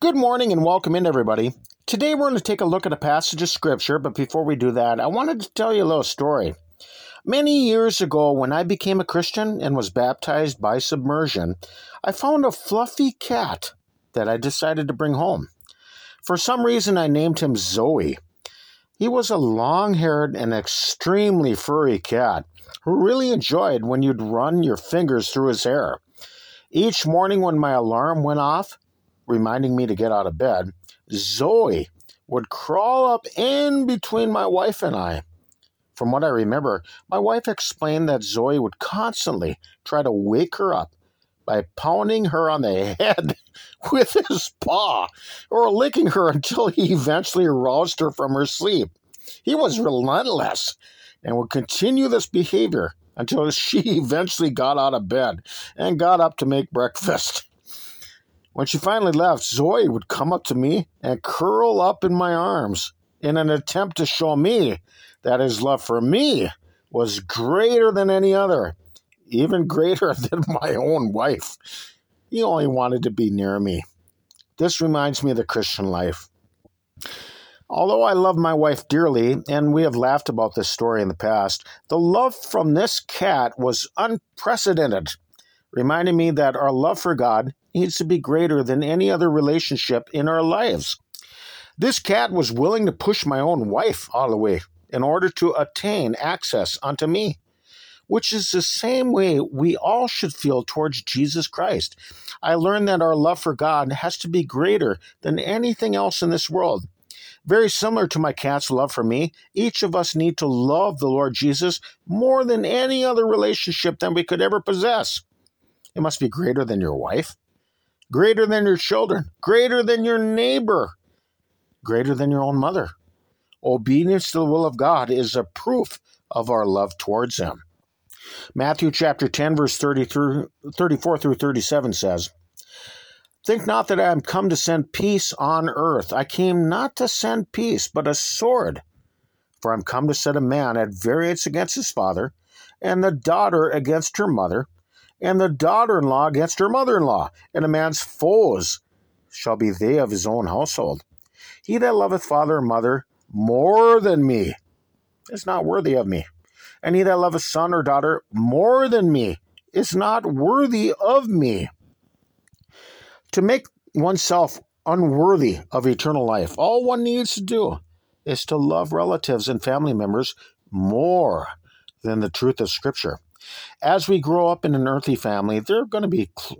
Good morning and welcome in, everybody. Today we're going to take a look at a passage of Scripture, but before we do that, I wanted to tell you a little story. Many years ago, when I became a Christian and was baptized by submersion, I found a fluffy cat that I decided to bring home. For some reason, I named him Zoe. He was a long haired and extremely furry cat who really enjoyed when you'd run your fingers through his hair. Each morning, when my alarm went off, reminding me to get out of bed, Zoe would crawl up in between my wife and I. From what I remember, my wife explained that Zoe would constantly try to wake her up by pounding her on the head with his paw or licking her until he eventually aroused her from her sleep. He was relentless and would continue this behavior until she eventually got out of bed and got up to make breakfast. When she finally left, Zoe would come up to me and curl up in my arms in an attempt to show me that his love for me was greater than any other, even greater than my own wife. He only wanted to be near me. This reminds me of the Christian life. Although I love my wife dearly, and we have laughed about this story in the past, the love from this cat was unprecedented, reminding me that our love for God needs to be greater than any other relationship in our lives. This cat was willing to push my own wife all the way in order to attain access unto me, which is the same way we all should feel towards Jesus Christ. I learned that our love for God has to be greater than anything else in this world. Very similar to my cat's love for me, each of us need to love the Lord Jesus more than any other relationship that we could ever possess. It must be greater than your wife, greater than your children, greater than your neighbor, greater than your own mother. Obedience to the will of God is a proof of our love towards Him. Matthew chapter 10, verse 30 through, 34 through 37 says, Think not that I am come to send peace on earth. I came not to send peace, but a sword. For I am come to set a man at variance against his father, and the daughter against her mother, and the daughter in law against her mother in law, and a man's foes shall be they of his own household. He that loveth father or mother more than me is not worthy of me. And he that loveth son or daughter more than me is not worthy of me. To make oneself unworthy of eternal life, all one needs to do is to love relatives and family members more than the truth of Scripture as we grow up in an earthly family, there are going to be cl-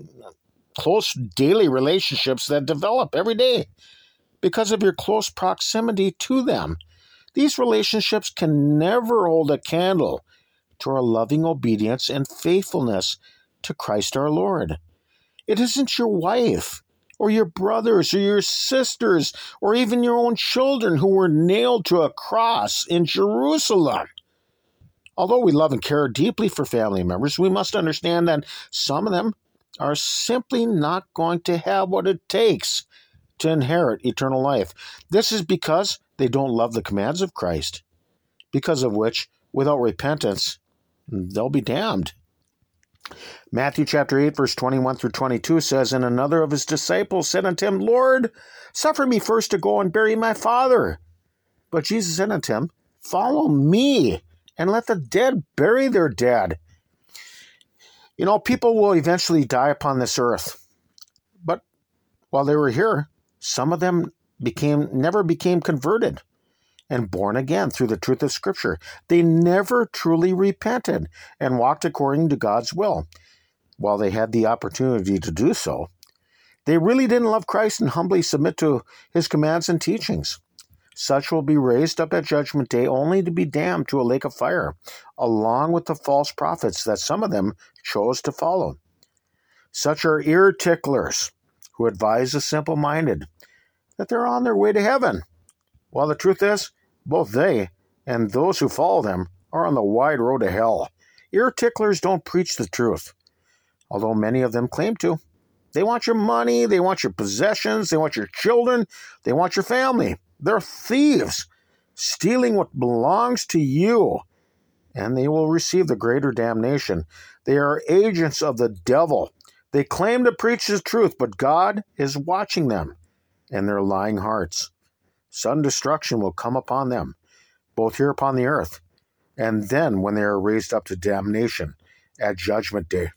close daily relationships that develop every day because of your close proximity to them. These relationships can never hold a candle to our loving obedience and faithfulness to Christ our Lord. It isn't your wife or your brothers or your sisters or even your own children who were nailed to a cross in Jerusalem. Although we love and care deeply for family members, we must understand that some of them are simply not going to have what it takes to inherit eternal life. This is because they don't love the commands of Christ, because of which, without repentance, they'll be damned. Matthew chapter 8, verse 21 through 22 says, And another of his disciples said unto him, Lord, suffer me first to go and bury my father. But Jesus said unto him, Follow me and let the dead bury their dead. You know, people will eventually die upon this earth. But while they were here, some of them became never became converted and born again through the truth of scripture. They never truly repented and walked according to God's will while they had the opportunity to do so. They really didn't love Christ and humbly submit to his commands and teachings. Such will be raised up at judgment day only to be damned to a lake of fire, along with the false prophets that some of them chose to follow. Such are ear ticklers who advise the simple minded that they're on their way to heaven, while the truth is, both they and those who follow them are on the wide road to hell. Ear ticklers don't preach the truth, although many of them claim to. They want your money, they want your possessions, they want your children, they want your family. They're thieves, stealing what belongs to you, and they will receive the greater damnation. They are agents of the devil. They claim to preach the truth, but God is watching them. and their lying hearts. Sudden destruction will come upon them, both here upon the earth, and then when they are raised up to damnation at judgment day.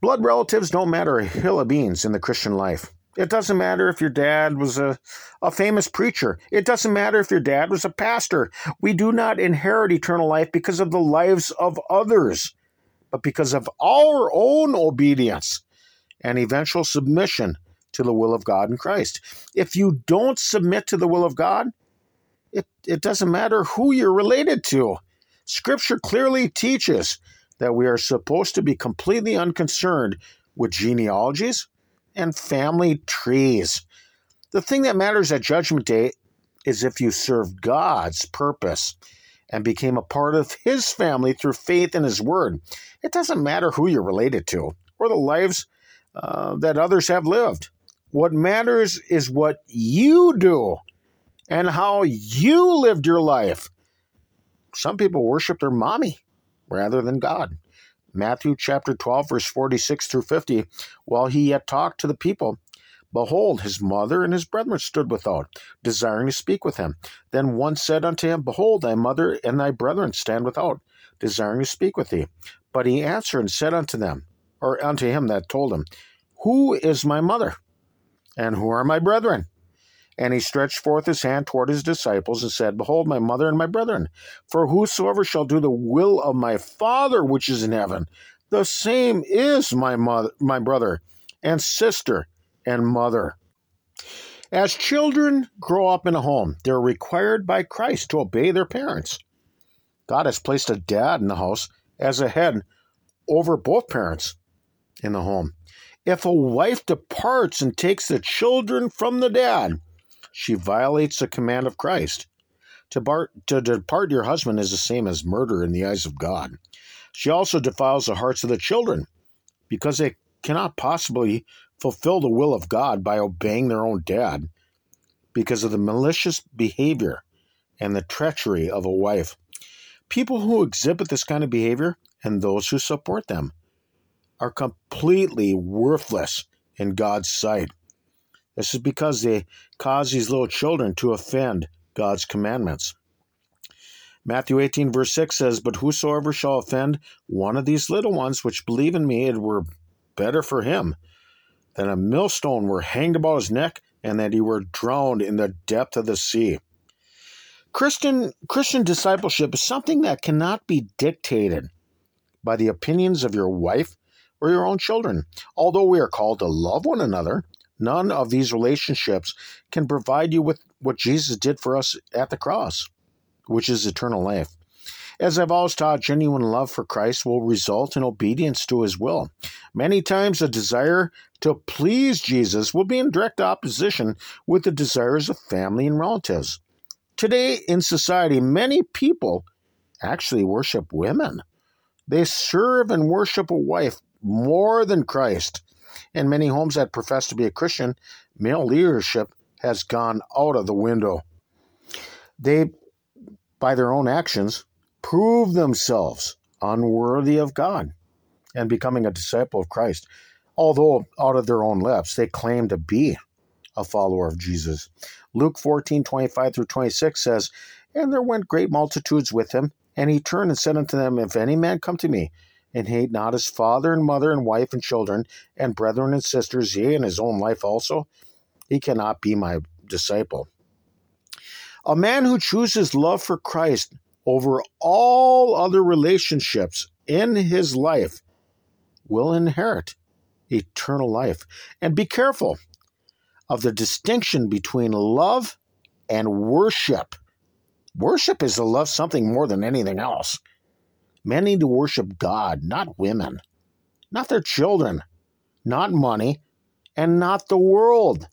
Blood relatives don't matter a hill of beans in the Christian life. It doesn't matter if your dad was a, a famous preacher. It doesn't matter if your dad was a pastor. We do not inherit eternal life because of the lives of others, but because of our own obedience and eventual submission to the will of God in Christ. If you don't submit to the will of God, it, it doesn't matter who you're related to. Scripture clearly teaches that we are supposed to be completely unconcerned with genealogies and family trees. The thing that matters at Judgment Day is if you served God's purpose and became a part of His family through faith in His Word. It doesn't matter who you're related to or the lives uh, that others have lived. What matters is what you do and how you lived your life. Some people worship their mommy rather than God. Matthew chapter 12, verse 46 through 50. While he yet talked to the people, behold, his mother and his brethren stood without, desiring to speak with him. Then one said unto him, Behold, thy mother and thy brethren stand without, desiring to speak with thee. But he answered and said unto them, or unto him that told him, Who is my mother? And who are my brethren? And he stretched forth his hand toward his disciples and said, Behold, my mother and my brethren. For whosoever shall do the will of my Father which is in heaven, the same is my mother, my brother, and sister, and mother. As children grow up in a home, they're required by Christ to obey their parents. God has placed a dad in the house as a head over both parents in the home. If a wife departs and takes the children from the dad, she violates the command of Christ. To, bar- to depart your husband is the same as murder in the eyes of God. She also defiles the hearts of the children because they cannot possibly fulfill the will of God by obeying their own dad because of the malicious behavior and the treachery of a wife. People who exhibit this kind of behavior and those who support them are completely worthless in God's sight. This is because they cause these little children to offend God's commandments. Matthew 18, verse 6 says, But whosoever shall offend one of these little ones which believe in me, it were better for him than a millstone were hanged about his neck and that he were drowned in the depth of the sea. Christian, Christian discipleship is something that cannot be dictated by the opinions of your wife or your own children. Although we are called to love one another, None of these relationships can provide you with what Jesus did for us at the cross, which is eternal life. As I've always taught, genuine love for Christ will result in obedience to his will. Many times, a desire to please Jesus will be in direct opposition with the desires of family and relatives. Today in society, many people actually worship women. They serve and worship a wife more than Christ. In many homes that profess to be a Christian, male leadership has gone out of the window. They, by their own actions, prove themselves unworthy of God and becoming a disciple of Christ, although out of their own lips they claim to be a follower of Jesus. Luke 14 25 through 26 says, And there went great multitudes with him, and he turned and said unto them, If any man come to me, and hate not his father and mother and wife and children and brethren and sisters, yea, and his own life also, he cannot be my disciple. A man who chooses love for Christ over all other relationships in his life will inherit eternal life. And be careful of the distinction between love and worship. Worship is to love something more than anything else. Men need to worship God, not women, not their children, not money, and not the world.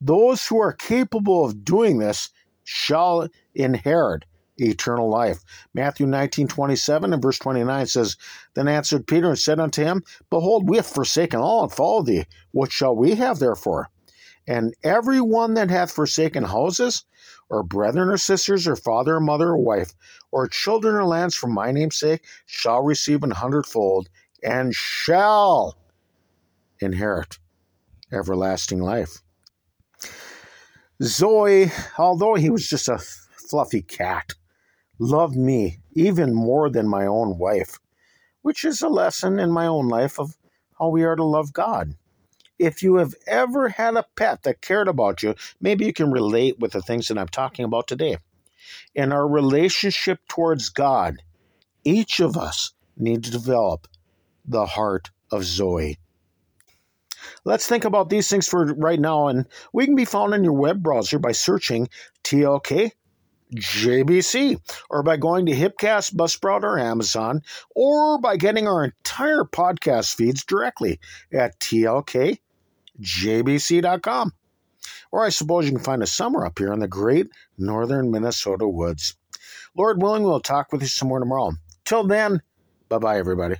Those who are capable of doing this shall inherit eternal life. Matthew 19, 27 and verse 29 says, Then answered Peter and said unto him, Behold, we have forsaken all and followed thee. What shall we have therefore? And every one that hath forsaken houses, or brethren or sisters, or father or mother or wife, or children or lands for my name's sake, shall receive an hundredfold, and shall inherit everlasting life. Zoe, although he was just a fluffy cat, loved me even more than my own wife, which is a lesson in my own life of how we are to love God. If you have ever had a pet that cared about you, maybe you can relate with the things that I'm talking about today. In our relationship towards God, each of us need to develop the heart of Zoe. Let's think about these things for right now, and we can be found in your web browser by searching TLK JBC, or by going to Hipcast, Buzzsprout, or Amazon, or by getting our entire podcast feeds directly at tlkjbc.com. Or I suppose you can find us somewhere up here in the great northern Minnesota woods. Lord willing, we'll talk with you some more tomorrow. Till then, bye bye, everybody.